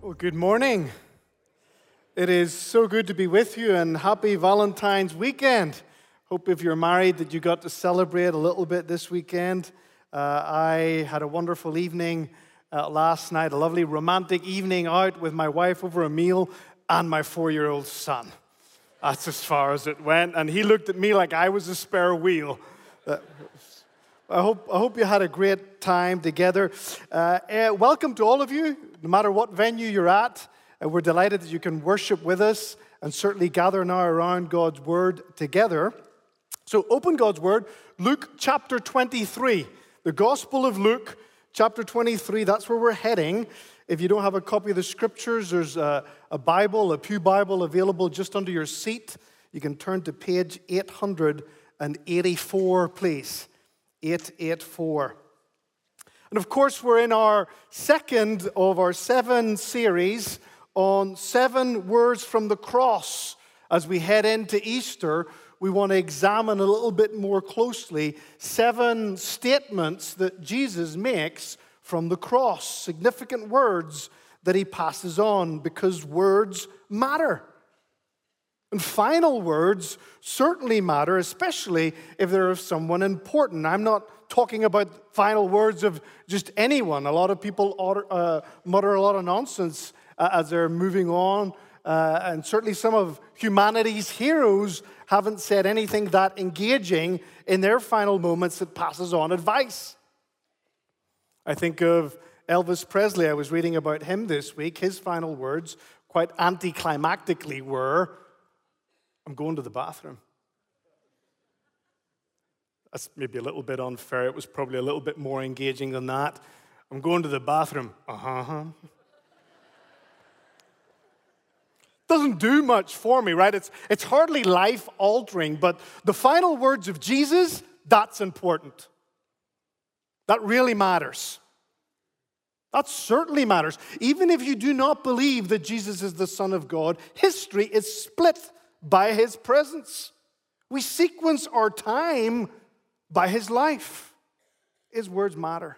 Well, good morning. It is so good to be with you and happy Valentine's weekend. Hope if you're married that you got to celebrate a little bit this weekend. Uh, I had a wonderful evening uh, last night, a lovely romantic evening out with my wife over a meal and my four year old son. That's as far as it went. And he looked at me like I was a spare wheel. Uh, I hope, I hope you had a great time together. Uh, uh, welcome to all of you, no matter what venue you're at. Uh, we're delighted that you can worship with us and certainly gather now around God's Word together. So, open God's Word, Luke chapter 23, the Gospel of Luke chapter 23. That's where we're heading. If you don't have a copy of the Scriptures, there's a, a Bible, a Pew Bible available just under your seat. You can turn to page 884, please. 884. And of course, we're in our second of our seven series on seven words from the cross. As we head into Easter, we want to examine a little bit more closely seven statements that Jesus makes from the cross, significant words that he passes on because words matter. And final words certainly matter, especially if they're of someone important. I'm not talking about final words of just anyone. A lot of people uh, mutter a lot of nonsense uh, as they're moving on. Uh, and certainly some of humanity's heroes haven't said anything that engaging in their final moments that passes on advice. I think of Elvis Presley. I was reading about him this week. His final words, quite anticlimactically, were I'm going to the bathroom. That's maybe a little bit unfair. It was probably a little bit more engaging than that. I'm going to the bathroom. Uh huh. Doesn't do much for me, right? It's, it's hardly life altering, but the final words of Jesus, that's important. That really matters. That certainly matters. Even if you do not believe that Jesus is the Son of God, history is split by his presence. We sequence our time by his life. His words matter.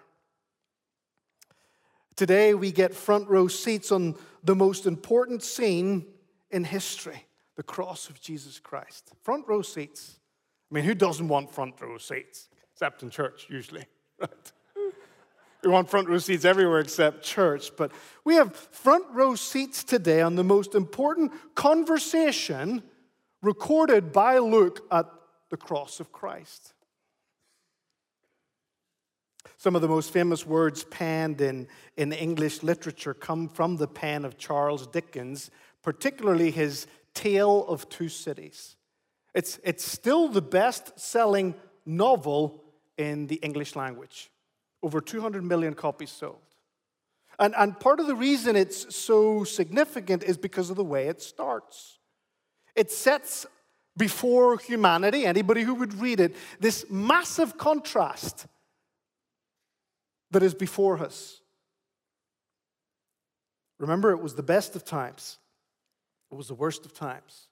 Today, we get front row seats on the most important scene in history the cross of Jesus Christ. Front row seats. I mean, who doesn't want front row seats? Except in church, usually, right? We want front row seats everywhere except church. But we have front row seats today on the most important conversation recorded by Luke at the cross of Christ. Some of the most famous words penned in, in English literature come from the pen of Charles Dickens, particularly his Tale of Two Cities. It's, it's still the best selling novel in the English language. Over 200 million copies sold. And, and part of the reason it's so significant is because of the way it starts. It sets before humanity, anybody who would read it, this massive contrast that is before us. Remember, it was the best of times, it was the worst of times.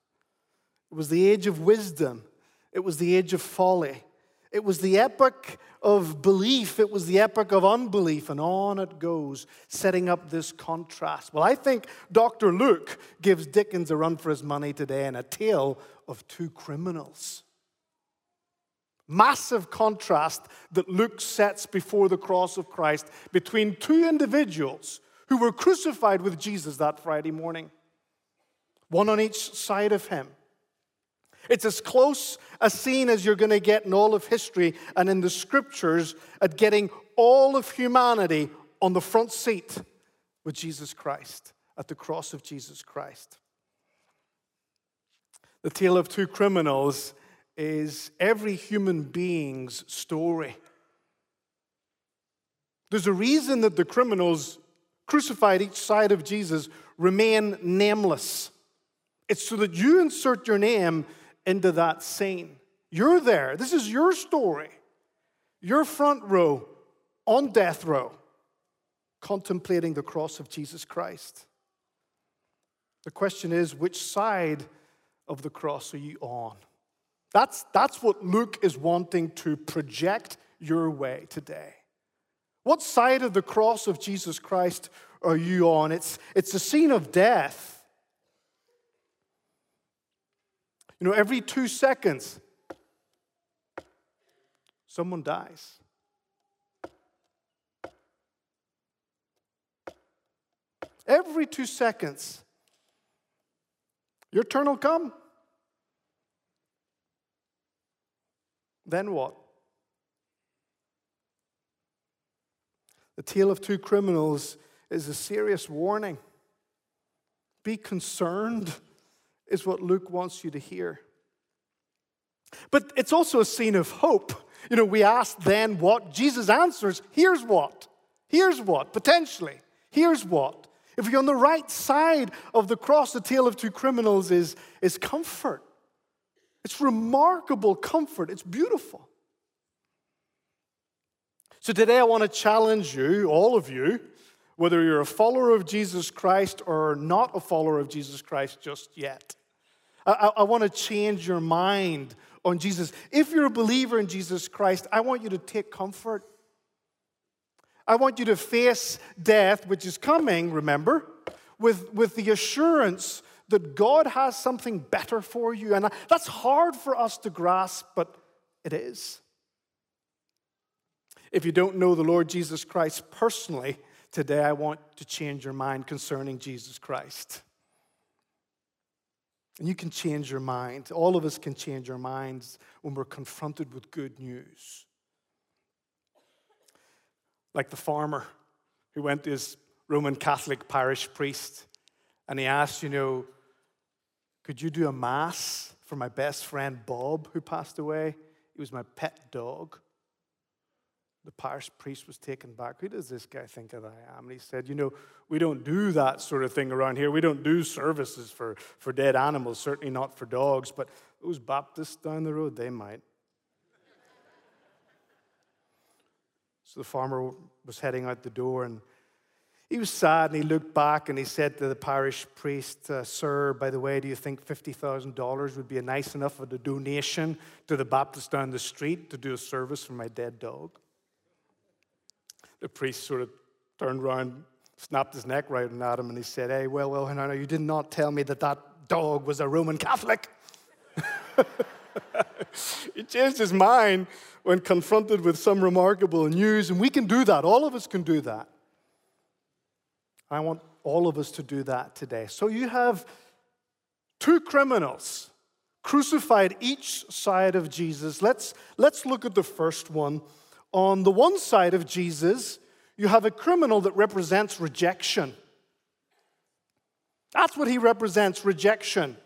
It was the age of wisdom, it was the age of folly. It was the epoch of belief, it was the epoch of unbelief, and on it goes, setting up this contrast. Well, I think Dr. Luke gives Dickens a run for his money today in a tale of two criminals. Massive contrast that Luke sets before the cross of Christ between two individuals who were crucified with Jesus that Friday morning, one on each side of him. It's as close a scene as you're going to get in all of history and in the scriptures at getting all of humanity on the front seat with Jesus Christ, at the cross of Jesus Christ. The tale of two criminals is every human being's story. There's a reason that the criminals crucified each side of Jesus remain nameless. It's so that you insert your name into that scene. You're there. This is your story. Your front row on death row, contemplating the cross of Jesus Christ. The question is, which side of the cross are you on? That's, that's what Luke is wanting to project your way today. What side of the cross of Jesus Christ are you on? It's, it's the scene of death. You know, every two seconds, someone dies. Every two seconds, your turn will come. Then what? The tale of two criminals is a serious warning. Be concerned, is what Luke wants you to hear. But it's also a scene of hope. You know, we ask then what? Jesus answers, here's what. Here's what, potentially. Here's what. If you're on the right side of the cross, the tale of two criminals is, is comfort. It's remarkable comfort. It's beautiful. So today I want to challenge you, all of you, whether you're a follower of Jesus Christ or not a follower of Jesus Christ just yet. I, I, want to change your mind on Jesus. If you're a believer in Jesus Christ, I want you to take comfort. I want you to face death, which is coming, remember, with, with the assurance that God has something better for you. And that's hard for us to grasp, but it is. If you don't know the Lord Jesus Christ personally, Today, I want to change your mind concerning Jesus Christ. And you can change your mind. All of us can change our minds when we're confronted with good news. Like the farmer who went to his Roman Catholic parish priest and he asked, you know, could you do a mass for my best friend Bob who passed away? He was my pet dog the parish priest was taken back. Who does this guy think that I am? And he said, You know, we don't do that sort of thing around here. We don't do services for, for dead animals, certainly not for dogs, but those Baptists down the road, they might. so the farmer was heading out the door and he was sad and he looked back and he said to the parish priest, uh, Sir, by the way, do you think $50,000 would be nice enough of a donation to the Baptist down the street to do a service for my dead dog? The priest sort of turned around, snapped his neck right at him, and he said, Hey, well, well, no, no, you did not tell me that that dog was a Roman Catholic. he changed his mind when confronted with some remarkable news, and we can do that. All of us can do that. I want all of us to do that today. So you have two criminals crucified each side of Jesus. Let's, let's look at the first one on the one side of Jesus, you have a criminal that represents rejection. That's what he represents rejection.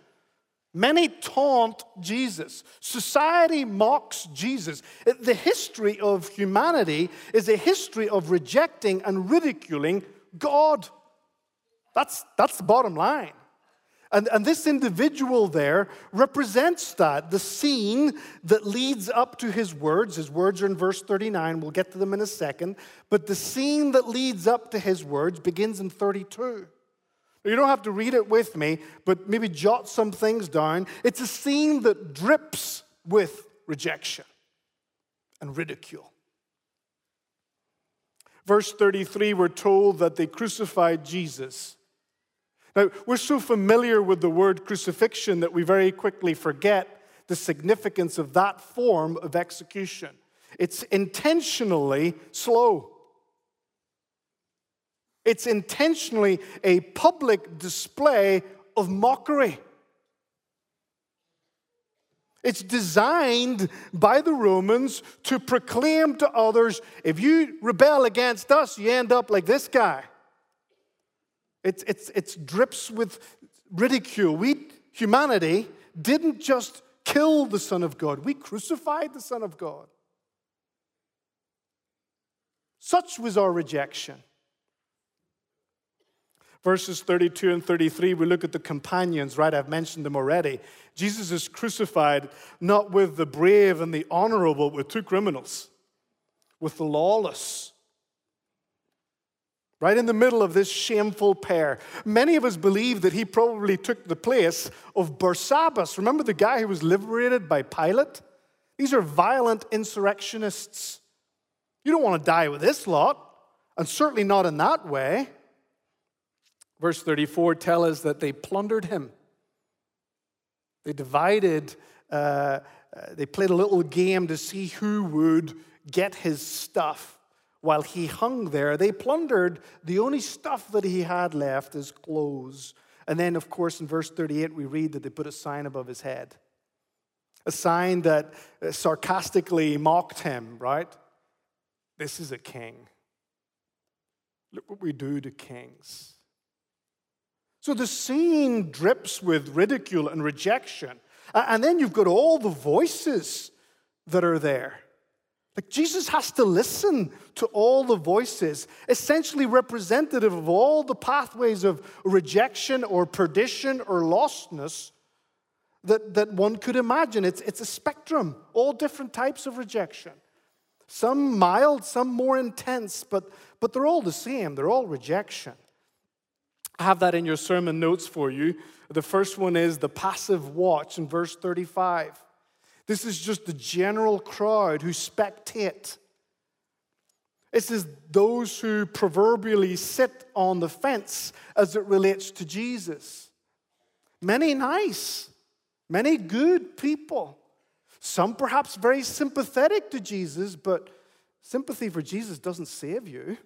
Many taunt Jesus. Society mocks Jesus. The history of humanity is a history of rejecting and ridiculing God. That's, that's the bottom line. And, and this individual there represents that, the scene that leads up to his words. His words are in verse 39. We'll get to them in a second. But the scene that leads up to his words begins in 32. You don't have to read it with me, but maybe jot some things down. It's a scene that drips with rejection and ridicule. Verse 33, we're told that they crucified Jesus. Now, we're so familiar with the word crucifixion that we very quickly forget the significance of that form of execution. It's intentionally slow. It's intentionally a public display of mockery. It's designed by the Romans to proclaim to others if you rebel against us, you end up like this guy. It's, it's, it's drips with ridicule. We, humanity, didn't just kill the Son of God, we crucified the Son of God. Such was our rejection. Verses 32 and 33, we look at the companions, right? I've mentioned them already. Jesus is crucified not with the brave and the honorable, with two criminals, with the lawless right in the middle of this shameful pair. Many of us believe that he probably took the place of Barabbas. Remember the guy who was liberated by Pilate? These are violent insurrectionists. You don't want to die with this lot. And certainly not in that way. Verse 34 tells us that they plundered him. They divided, uh, uh, they played a little game to see who would get his stuff while he hung there. They plundered the only stuff that he had left, his clothes. And then, of course, in verse 38, we read that they put a sign above his head. A sign that uh, sarcastically mocked him, right? This is a king. Look what we do to kings. So the scene drips with ridicule and rejection. And then you've got all the voices that are there. Like Jesus has to listen to all the voices, essentially representative of all the pathways of rejection or perdition or lostness that, that one could imagine. It's, it's a spectrum, all different types of rejection. Some mild, some more intense, but, but they're all the same. They're all rejection. I have that in your sermon notes for you. The first one is the passive watch in verse 35. This is just the general crowd who spectate. This is those who proverbially sit on the fence as it relates to Jesus. Many nice, many good people. Some perhaps very sympathetic to Jesus, but sympathy for Jesus doesn't save you.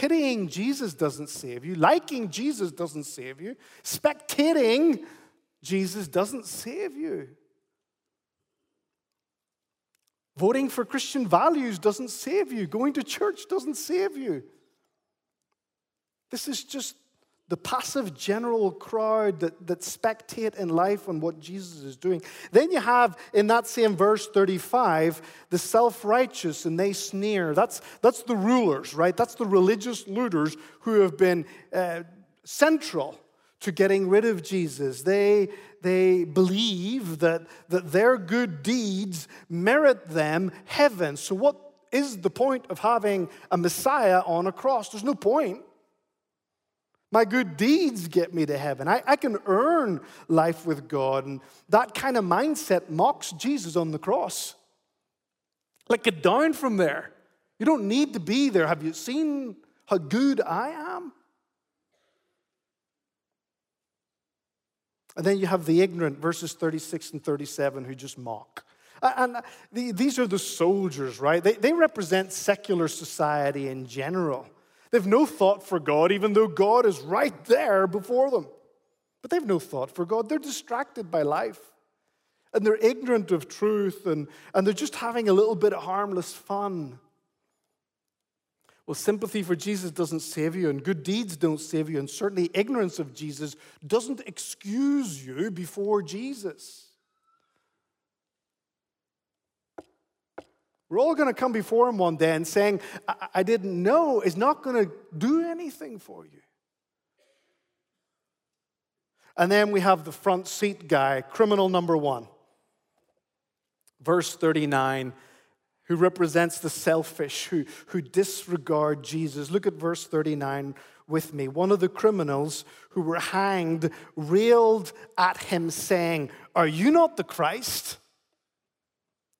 Pitying Jesus doesn't save you. Liking Jesus doesn't save you. Spectating Jesus doesn't save you. Voting for Christian values doesn't save you. Going to church doesn't save you. This is just the passive general crowd that, that spectate in life on what Jesus is doing. Then you have in that same verse 35 the self righteous and they sneer. That's, that's the rulers, right? That's the religious leaders who have been uh, central to getting rid of Jesus. They, they believe that, that their good deeds merit them heaven. So, what is the point of having a Messiah on a cross? There's no point. My good deeds get me to heaven. I, I can earn life with God. And that kind of mindset mocks Jesus on the cross. Like, get down from there. You don't need to be there. Have you seen how good I am? And then you have the ignorant, verses 36 and 37, who just mock. And these are the soldiers, right? They, they represent secular society in general. They have no thought for God, even though God is right there before them. But they have no thought for God. They're distracted by life. And they're ignorant of truth, and, and they're just having a little bit of harmless fun. Well, sympathy for Jesus doesn't save you, and good deeds don't save you, and certainly ignorance of Jesus doesn't excuse you before Jesus. We're all going to come before him one day and saying, I, I didn't know is not going to do anything for you. And then we have the front seat guy, criminal number one. Verse 39, who represents the selfish, who, who disregard Jesus. Look at verse 39 with me. One of the criminals who were hanged railed at him, saying, Are you not the Christ?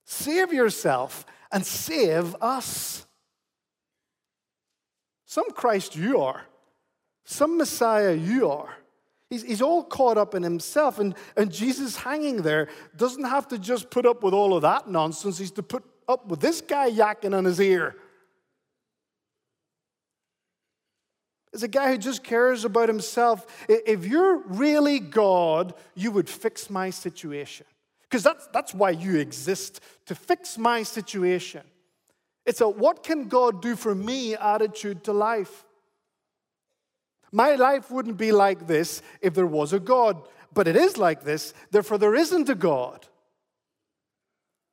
Save yourself and save us. Some Christ you are, some Messiah you are. He's, he's all caught up in himself, and, and Jesus hanging there doesn't have to just put up with all of that nonsense. He's to put up with this guy yakking on his ear. It's a guy who just cares about himself. If you're really God, you would fix my situation. Because that's, that's why you exist, to fix my situation. It's a what can God do for me attitude to life. My life wouldn't be like this if there was a God, but it is like this, therefore, there isn't a God.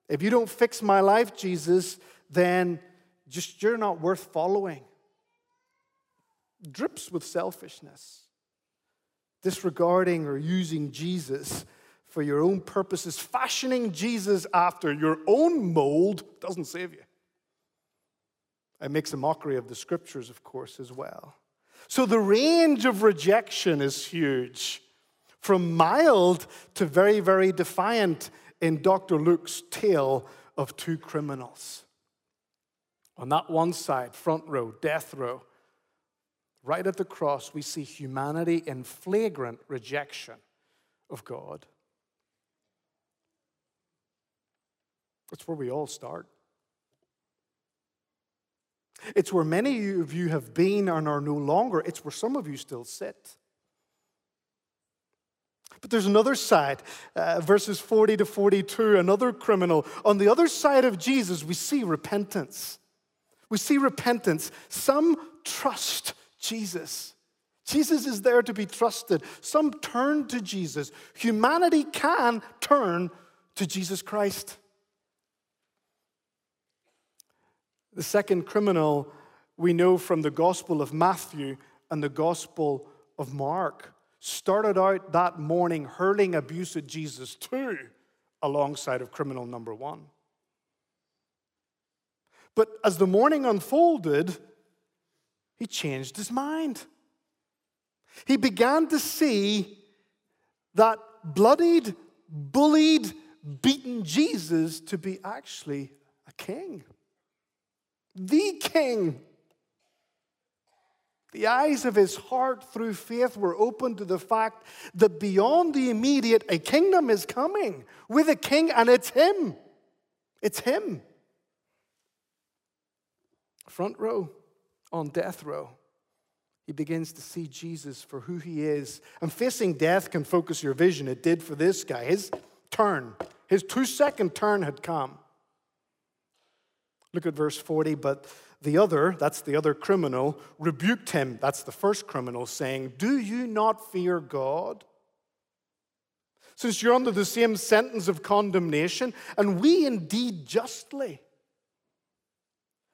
If you don't fix my life, Jesus, then just you're not worth following. Drips with selfishness, disregarding or using Jesus for your own purposes, fashioning Jesus after your own mold doesn't save you. It makes a mockery of the scriptures, of course, as well. So the range of rejection is huge, from mild to very, very defiant in Dr. Luke's tale of two criminals. On that one side, front row, death row, right at the cross, we see humanity in flagrant rejection of God. That's where we all start. It's where many of you have been and are no longer. It's where some of you still sit. But there's another side, uh, verses 40 to 42, another criminal. On the other side of Jesus, we see repentance. We see repentance. Some trust Jesus. Jesus is there to be trusted. Some turn to Jesus. Humanity can turn to Jesus Christ. The second criminal we know from the Gospel of Matthew and the Gospel of Mark started out that morning hurling abuse at Jesus too, alongside of criminal number one. But as the morning unfolded, he changed his mind. He began to see that bloodied, bullied, beaten Jesus to be actually a king. The king. The eyes of his heart through faith were open to the fact that beyond the immediate, a kingdom is coming with a king, and it's him. It's him. Front row on death row. He begins to see Jesus for who he is. And facing death can focus your vision. It did for this guy. His turn, his two second turn had come. Look at verse 40. But the other, that's the other criminal, rebuked him, that's the first criminal, saying, Do you not fear God? Since you're under the same sentence of condemnation, and we indeed justly.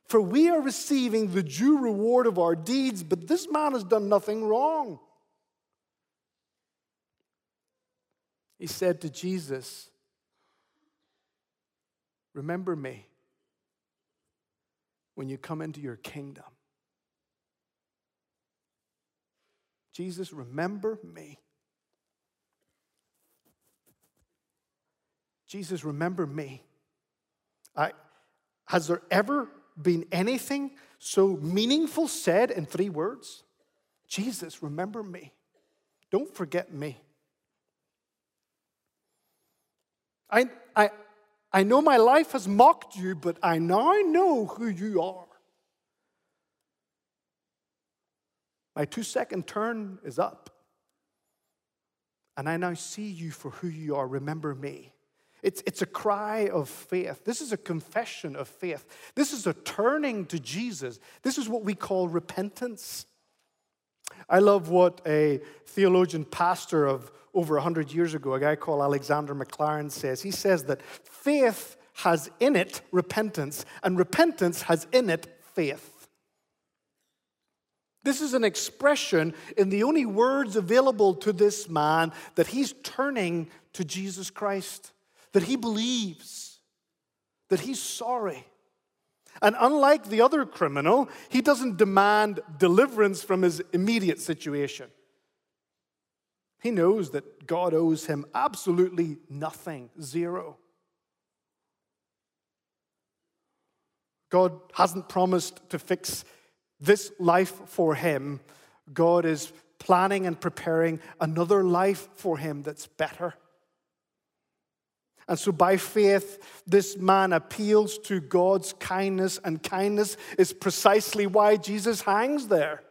For we are receiving the due reward of our deeds, but this man has done nothing wrong. He said to Jesus, Remember me when you come into your kingdom. Jesus, remember me. Jesus, remember me. I, has there ever been anything so meaningful said in three words? Jesus, remember me. Don't forget me. I, I, I know my life has mocked you, but I now know who you are. My two second turn is up. And I now see you for who you are. Remember me. It's, it's a cry of faith. This is a confession of faith. This is a turning to Jesus. This is what we call repentance. I love what a theologian pastor of over 100 years ago, a guy called Alexander Maclaren says. He says that faith has in it repentance, and repentance has in it faith. This is an expression in the only words available to this man that he's turning to Jesus Christ, that he believes, that he's sorry. And unlike the other criminal, he doesn't demand deliverance from his immediate situation. He knows that God owes him absolutely nothing, zero. God hasn't promised to fix this life for him. God is planning and preparing another life for him that's better. And so, by faith, this man appeals to God's kindness, and kindness is precisely why Jesus hangs there.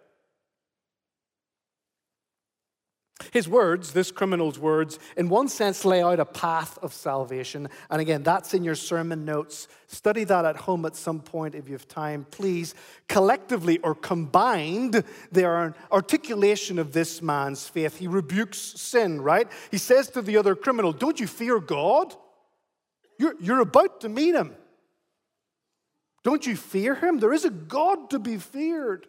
His words, this criminal's words, in one sense lay out a path of salvation. And again, that's in your sermon notes. Study that at home at some point if you have time. Please, collectively or combined, they are an articulation of this man's faith. He rebukes sin, right? He says to the other criminal, Don't you fear God? You're, you're about to meet him. Don't you fear him? There is a God to be feared.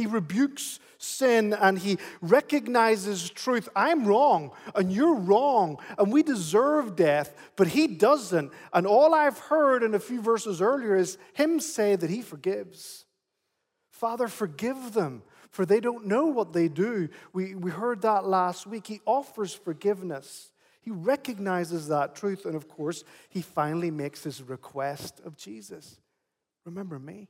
He rebukes sin and he recognizes truth. I'm wrong and you're wrong and we deserve death, but he doesn't. And all I've heard in a few verses earlier is him say that he forgives. Father, forgive them, for they don't know what they do. We, we heard that last week. He offers forgiveness. He recognizes that truth, and of course, he finally makes his request of Jesus Remember me.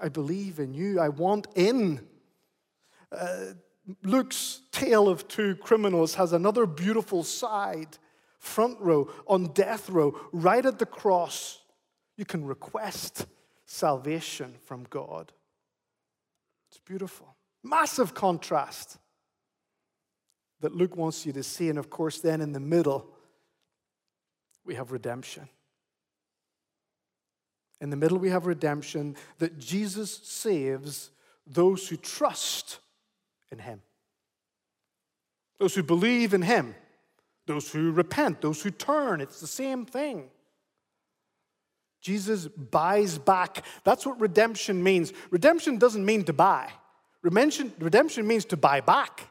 I believe in you. I want in. Uh, Luke's tale of two criminals has another beautiful side. Front row, on death row, right at the cross, you can request salvation from God. It's beautiful. Massive contrast that Luke wants you to see. And of course, then in the middle, we have redemption. In the middle, we have redemption that Jesus saves those who trust in Him, those who believe in Him, those who repent, those who turn. It's the same thing. Jesus buys back. That's what redemption means. Redemption doesn't mean to buy, redemption, means to buy back.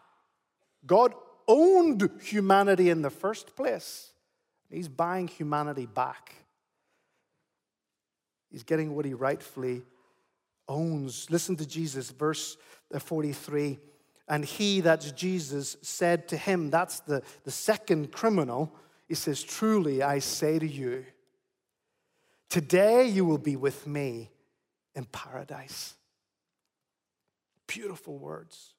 God owned humanity in the first place, He's buying humanity back. He's getting what he rightfully owns. Listen to Jesus, verse 43. And he, that's Jesus, said to him, that's the, the second criminal, he says, Truly I say to you, today you will be with me in paradise. Beautiful words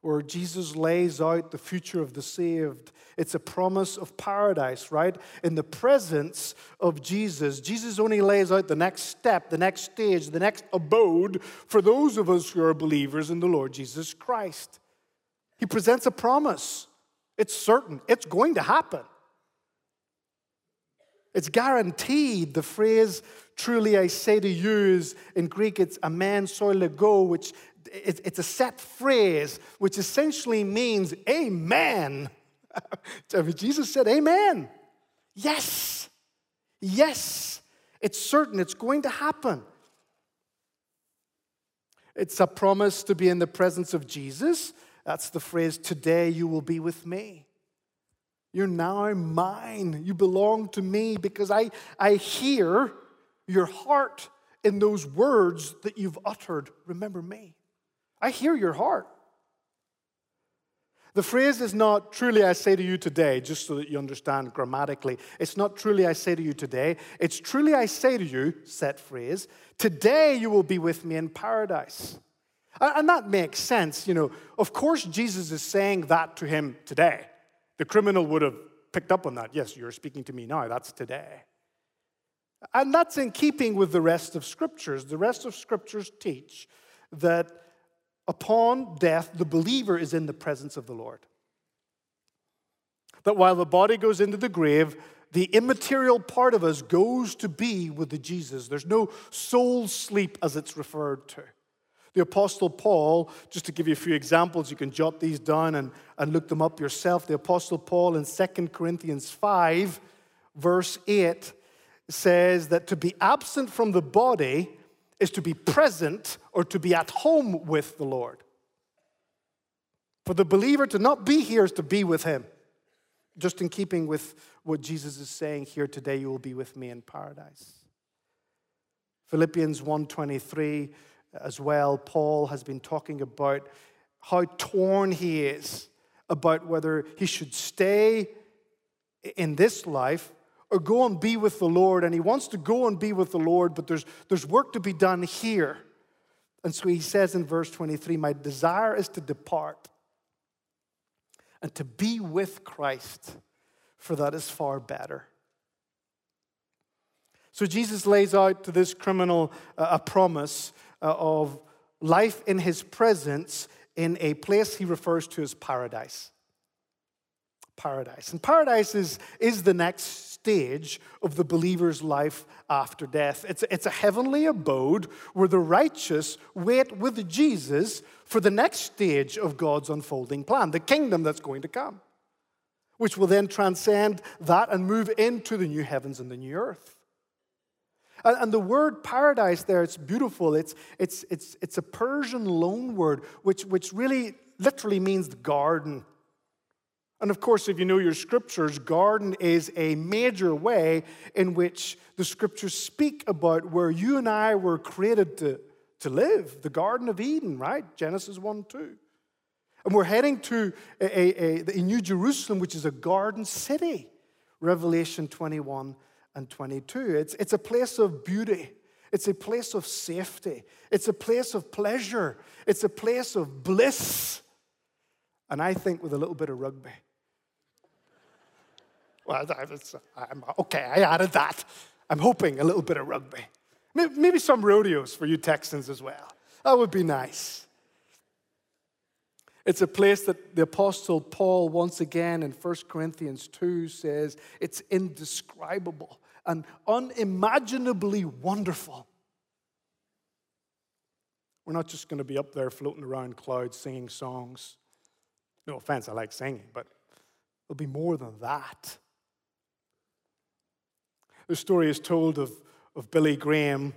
where Jesus lays out the future of the saved. It's a promise of paradise, right? In the presence of Jesus, Jesus only lays out the next step, the next stage, the next abode for those of us who are believers in the Lord Jesus Christ. He presents a promise. It's certain, it's going to happen. It's guaranteed. The phrase, truly I say to you, is in Greek, it's amen soi lego, which it's a set phrase which essentially means amen. Jesus said, Amen. Yes. Yes. It's certain. It's going to happen. It's a promise to be in the presence of Jesus. That's the phrase, today you will be with me. You're now mine. You belong to me because I, I hear your heart in those words that you've uttered. Remember me. I hear your heart. The phrase is not truly I say to you today, just so that you understand grammatically. It's not truly I say to you today. It's truly I say to you, set phrase, today you will be with me in paradise. And that makes sense. You know, of course, Jesus is saying that to him today. The criminal would have picked up on that. Yes, you're speaking to me now. That's today. And that's in keeping with the rest of scriptures. The rest of scriptures teach that upon death, the believer is in the presence of the Lord. That while the body goes into the grave, the immaterial part of us goes to be with the Jesus. There's no soul sleep as it's referred to. The Apostle Paul, just to give you a few examples, you can jot these down and, and look them up yourself. The Apostle Paul in 2 Corinthians 5, verse 8, says that to be absent from the body is to be present or to be at home with the Lord. For the believer to not be here is to be with him. Just in keeping with what Jesus is saying here today, you will be with me in paradise. Philippians 1:23 as well, Paul has been talking about how torn he is about whether he should stay in this life or go and be with the Lord. And he wants to go and be with the Lord, but there's, there's work to be done here. And so he says in verse 23 My desire is to depart and to be with Christ, for that is far better. So Jesus lays out to this criminal uh, a promise uh, of life in his presence in a place he refers to as paradise. Paradise. And paradise is, is the next stage of the believer's life after death. It's, it's a heavenly abode where the righteous wait with Jesus for the next stage of God's unfolding plan, the kingdom that's going to come, which will then transcend that and move into the new heavens and the new earth. And, the word paradise there, it's beautiful. It's, it's, it's, it's a Persian loan word, which, which really literally means the garden. And of course, if you know your scriptures, garden is a major way in which the scriptures speak about where you and I were created to, to live the Garden of Eden, right? Genesis 1 2. And we're heading to a, a, a, New Jerusalem, which is a garden city. Revelation 21 and 22. It's, it's a place of beauty. It's a place of safety. It's a place of pleasure. It's a place of bliss. And I think with a little bit of rugby. Well, I was, I'm okay, I added that. I'm hoping a little bit of rugby. Maybe some rodeos for you Texans as well. That would be nice. It's a place that the Apostle Paul, once again in 1 Corinthians 2, says it's indescribable and unimaginably wonderful. We're not just going to be up there floating around clouds singing songs. No offense, I like singing, but it'll be more than that. The story is told of, of Billy Graham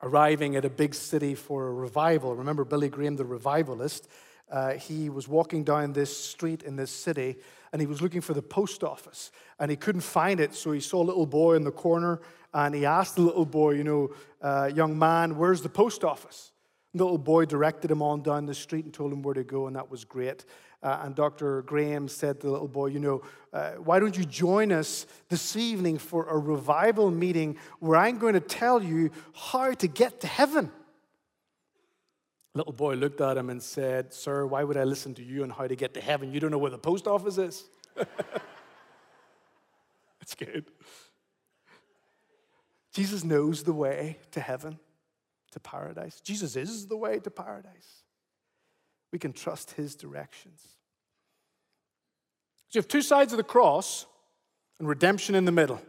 arriving at a big city for a revival. Remember Billy Graham, the revivalist? Uh, he was walking down this street in this city and he was looking for the post office and he couldn't find it. So he saw a little boy in the corner and he asked the little boy, you know, uh, young man, where's the post office? The little boy directed him on down the street and told him where to go, and that was great. Uh, and Dr. Graham said to the little boy, You know, uh, why don't you join us this evening for a revival meeting where I'm going to tell you how to get to heaven? Little boy looked at him and said, Sir, why would I listen to you on how to get to heaven? You don't know where the post office is. That's good. Jesus knows the way to heaven to paradise. Jesus is the way to paradise. We can trust his directions. You have two sides of the cross and redemption in the middle.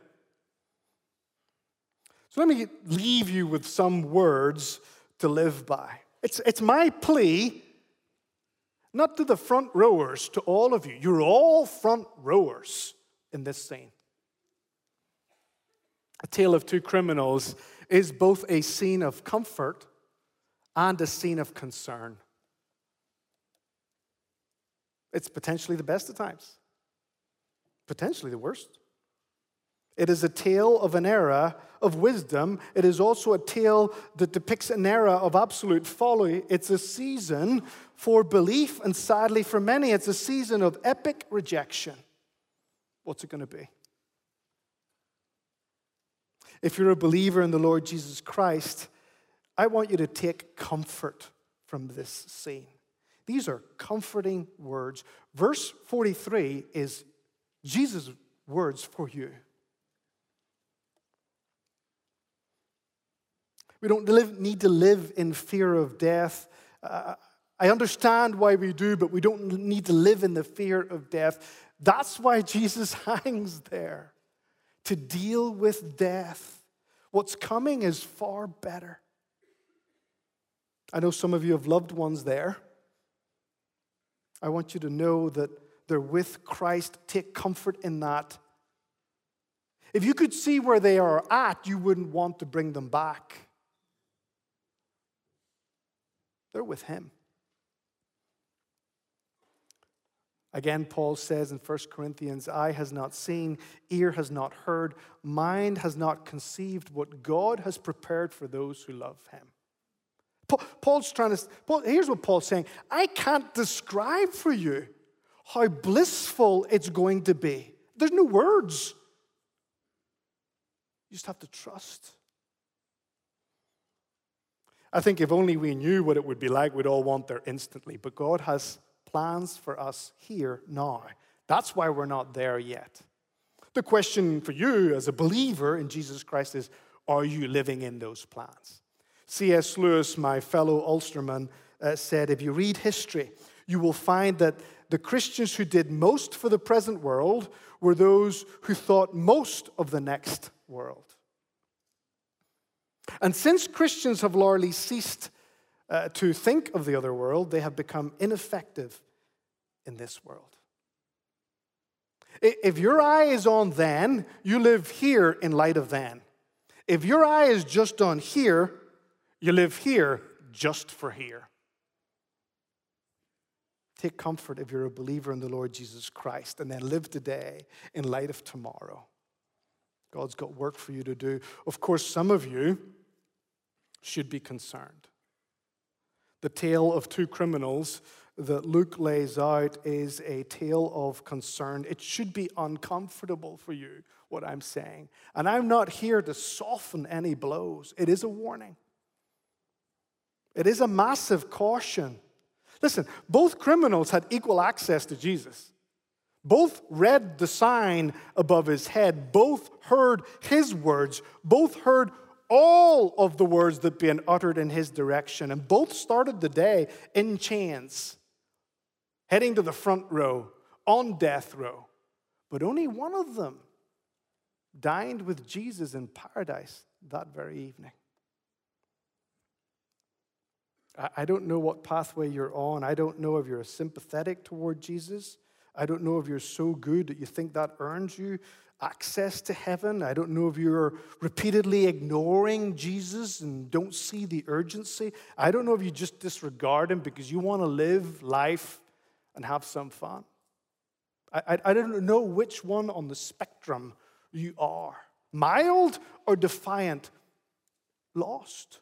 So let me leave you with some words to live by. It's, it's my plea, not to the front rowers, to all of you. You're all front rowers in this scene. A tale of two criminals is both a scene of comfort and a scene of concern. It's potentially the best of times, potentially the worst. It is a tale of an era of wisdom. It is also a tale that depicts an era of absolute folly. It's a season for belief, and sadly for many, it's a season of epic rejection. What's it going to be? If you're a believer in the Lord Jesus Christ, I want you to take comfort from this scene. These are comforting words. Verse 43 is Jesus' words for you. We don't live, need to live in fear of death. Uh, I understand why we do, but we don't need to live in the fear of death. That's why Jesus hangs there to deal with death. What's coming is far better. I know some of you have loved ones there. I want you to know that they're with Christ. Take comfort in that. If you could see where they are at, you wouldn't want to bring them back. They're with Him. Again, Paul says in 1 Corinthians, eye has not seen, ear has not heard, mind has not conceived what God has prepared for those who love him. Paul's trying to, Paul, here's what Paul's saying I can't describe for you how blissful it's going to be. There's no words. You just have to trust. I think if only we knew what it would be like, we'd all want there instantly. But God has plans for us here now. That's why we're not there yet. The question for you as a believer in Jesus Christ is are you living in those plans? C.S. Lewis, my fellow Ulsterman, uh, said if you read history, you will find that the Christians who did most for the present world were those who thought most of the next world. And since Christians have largely ceased uh, to think of the other world, they have become ineffective in this world. If your eye is on then, you live here in light of then. If your eye is just on here, you live here just for here. Take comfort if you're a believer in the Lord Jesus Christ and then live today in light of tomorrow. God's got work for you to do. Of course, some of you should be concerned. The tale of two criminals that Luke lays out is a tale of concern. It should be uncomfortable for you, what I'm saying. And I'm not here to soften any blows, it is a warning. It is a massive caution. Listen, both criminals had equal access to Jesus. Both read the sign above his head. Both heard his words. Both heard all of the words that being uttered in his direction. And both started the day in chains, heading to the front row, on death row. But only one of them dined with Jesus in paradise that very evening. I don't know what pathway you're on. I don't know if you're sympathetic toward Jesus. I don't know if you're so good that you think that earns you access to heaven. I don't know if you're repeatedly ignoring Jesus and don't see the urgency. I don't know if you just disregard him because you want to live life and have some fun. I, I, I don't know which one on the spectrum you are mild or defiant, lost.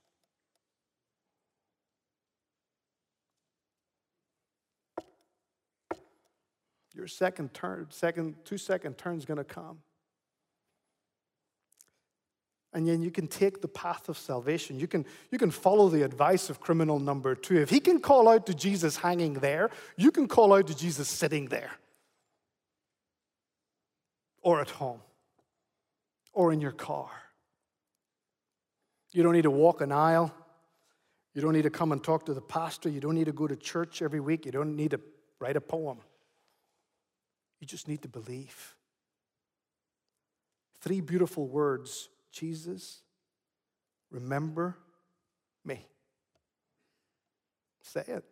Your second turn, second, two second turn is going to come. And then you can take the path of salvation. You can, you can follow the advice of criminal number two. If he can call out to Jesus hanging there, you can call out to Jesus sitting there, or at home, or in your car. You don't need to walk an aisle. You don't need to come and talk to the pastor. You don't need to go to church every week. You don't need to write a poem. You just need to believe. Three beautiful words Jesus, remember me. Say it.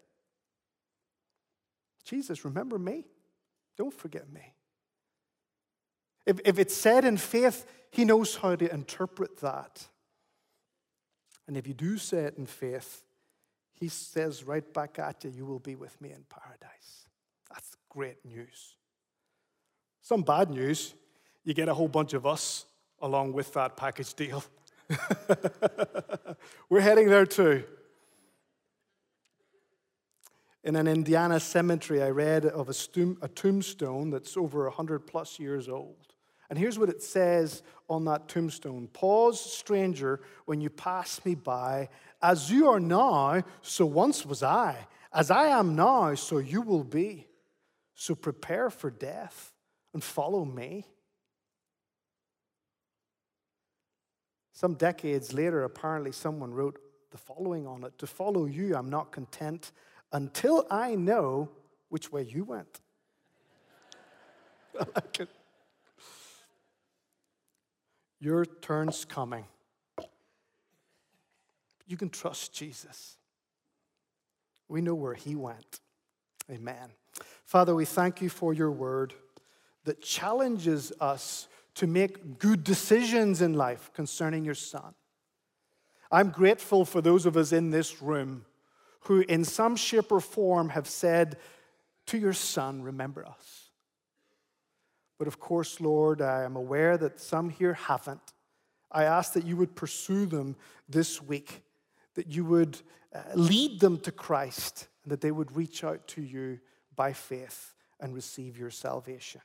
Jesus, remember me. Don't forget me. If, if it's said in faith, he knows how to interpret that. And if you do say it in faith, he says right back at you, You will be with me in paradise. That's great news. Some bad news you get a whole bunch of us along with that package deal. We're heading there too. In an Indiana cemetery, I read of a, a tombstone that's over 100 plus years old. And here's what it says on that tombstone Pause, stranger, when you pass me by. As you are now, so once was I. As I am now, so you will be. So prepare for death and follow me? Some decades later, apparently, someone wrote the following on it To follow you, I'm not content until I know which way you went. I like it. Your turn's coming. You can trust Jesus. We know where he went. Amen. Father, we thank you for your word that challenges us to make good decisions in life concerning your son. I'm grateful for those of us in this room who, in some shape or form, have said to your son, Remember us. But of course, Lord, I am aware that some here haven't. I ask that you would pursue them this week, that you would uh, lead them to Christ, and that they would reach out to you by faith and receive your salvation.